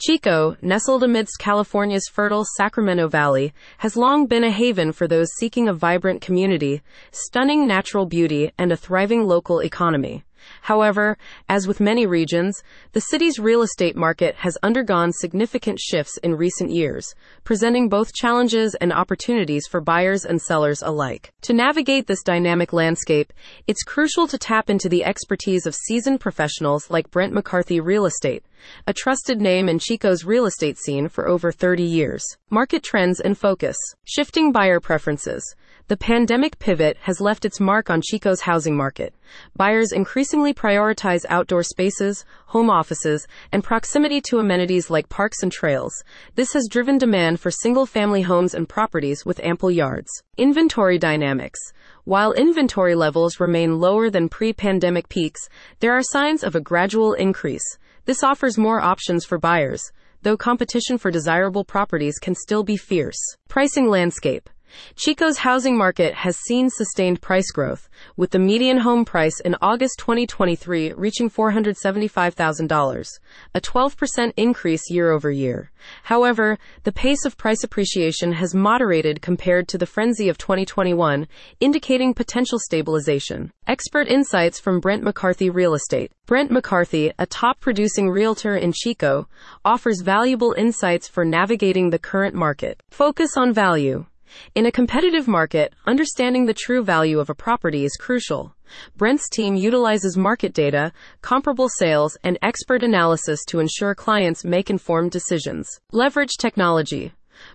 Chico, nestled amidst California's fertile Sacramento Valley, has long been a haven for those seeking a vibrant community, stunning natural beauty, and a thriving local economy. However, as with many regions, the city's real estate market has undergone significant shifts in recent years, presenting both challenges and opportunities for buyers and sellers alike. To navigate this dynamic landscape, it's crucial to tap into the expertise of seasoned professionals like Brent McCarthy Real Estate, a trusted name in Chico's real estate scene for over 30 years. Market trends and focus. Shifting buyer preferences. The pandemic pivot has left its mark on Chico's housing market. Buyers increasingly prioritize outdoor spaces, home offices, and proximity to amenities like parks and trails. This has driven demand for single family homes and properties with ample yards. Inventory dynamics. While inventory levels remain lower than pre pandemic peaks, there are signs of a gradual increase. This offers more options for buyers, though competition for desirable properties can still be fierce. Pricing landscape. Chico's housing market has seen sustained price growth, with the median home price in August 2023 reaching $475,000, a 12% increase year over year. However, the pace of price appreciation has moderated compared to the frenzy of 2021, indicating potential stabilization. Expert insights from Brent McCarthy Real Estate. Brent McCarthy, a top producing realtor in Chico, offers valuable insights for navigating the current market. Focus on value. In a competitive market, understanding the true value of a property is crucial. Brent's team utilizes market data, comparable sales, and expert analysis to ensure clients make informed decisions. Leverage technology.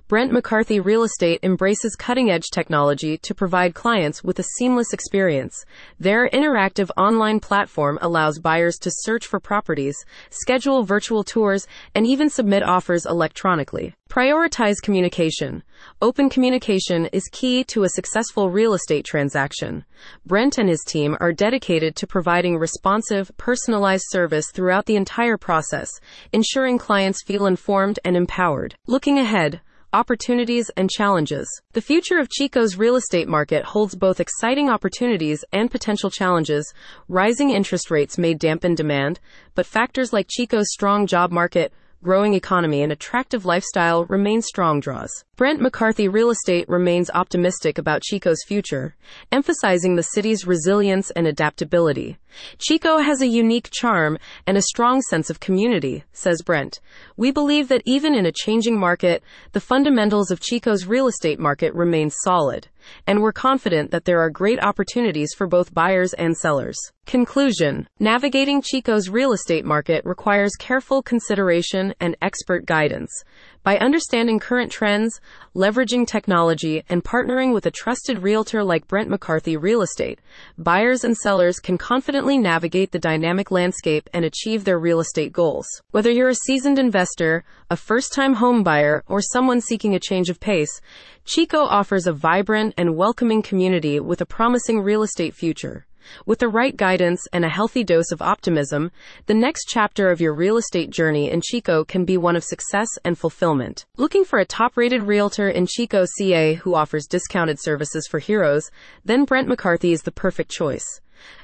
Brent McCarthy Real Estate embraces cutting edge technology to provide clients with a seamless experience. Their interactive online platform allows buyers to search for properties, schedule virtual tours, and even submit offers electronically. Prioritize communication. Open communication is key to a successful real estate transaction. Brent and his team are dedicated to providing responsive, personalized service throughout the entire process, ensuring clients feel informed and empowered. Looking ahead, opportunities, and challenges. The future of Chico's real estate market holds both exciting opportunities and potential challenges. Rising interest rates may dampen demand, but factors like Chico's strong job market, growing economy, and attractive lifestyle remain strong draws. Brent McCarthy Real Estate remains optimistic about Chico's future, emphasizing the city's resilience and adaptability. Chico has a unique charm and a strong sense of community, says Brent. We believe that even in a changing market, the fundamentals of Chico's real estate market remain solid, and we're confident that there are great opportunities for both buyers and sellers. Conclusion Navigating Chico's real estate market requires careful consideration and expert guidance. By understanding current trends, leveraging technology, and partnering with a trusted realtor like Brent McCarthy Real Estate, buyers and sellers can confidently navigate the dynamic landscape and achieve their real estate goals. Whether you're a seasoned investor, a first time home buyer, or someone seeking a change of pace, Chico offers a vibrant and welcoming community with a promising real estate future. With the right guidance and a healthy dose of optimism, the next chapter of your real estate journey in Chico can be one of success and fulfillment. Looking for a top rated realtor in Chico, CA who offers discounted services for heroes? Then Brent McCarthy is the perfect choice.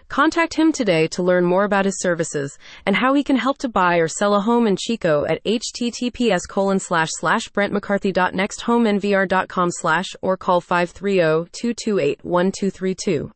Contact him today to learn more about his services and how he can help to buy or sell a home in Chico at https colon slash slash brentmccarthy.nexthomenvr.com slash or call 530 228 1232.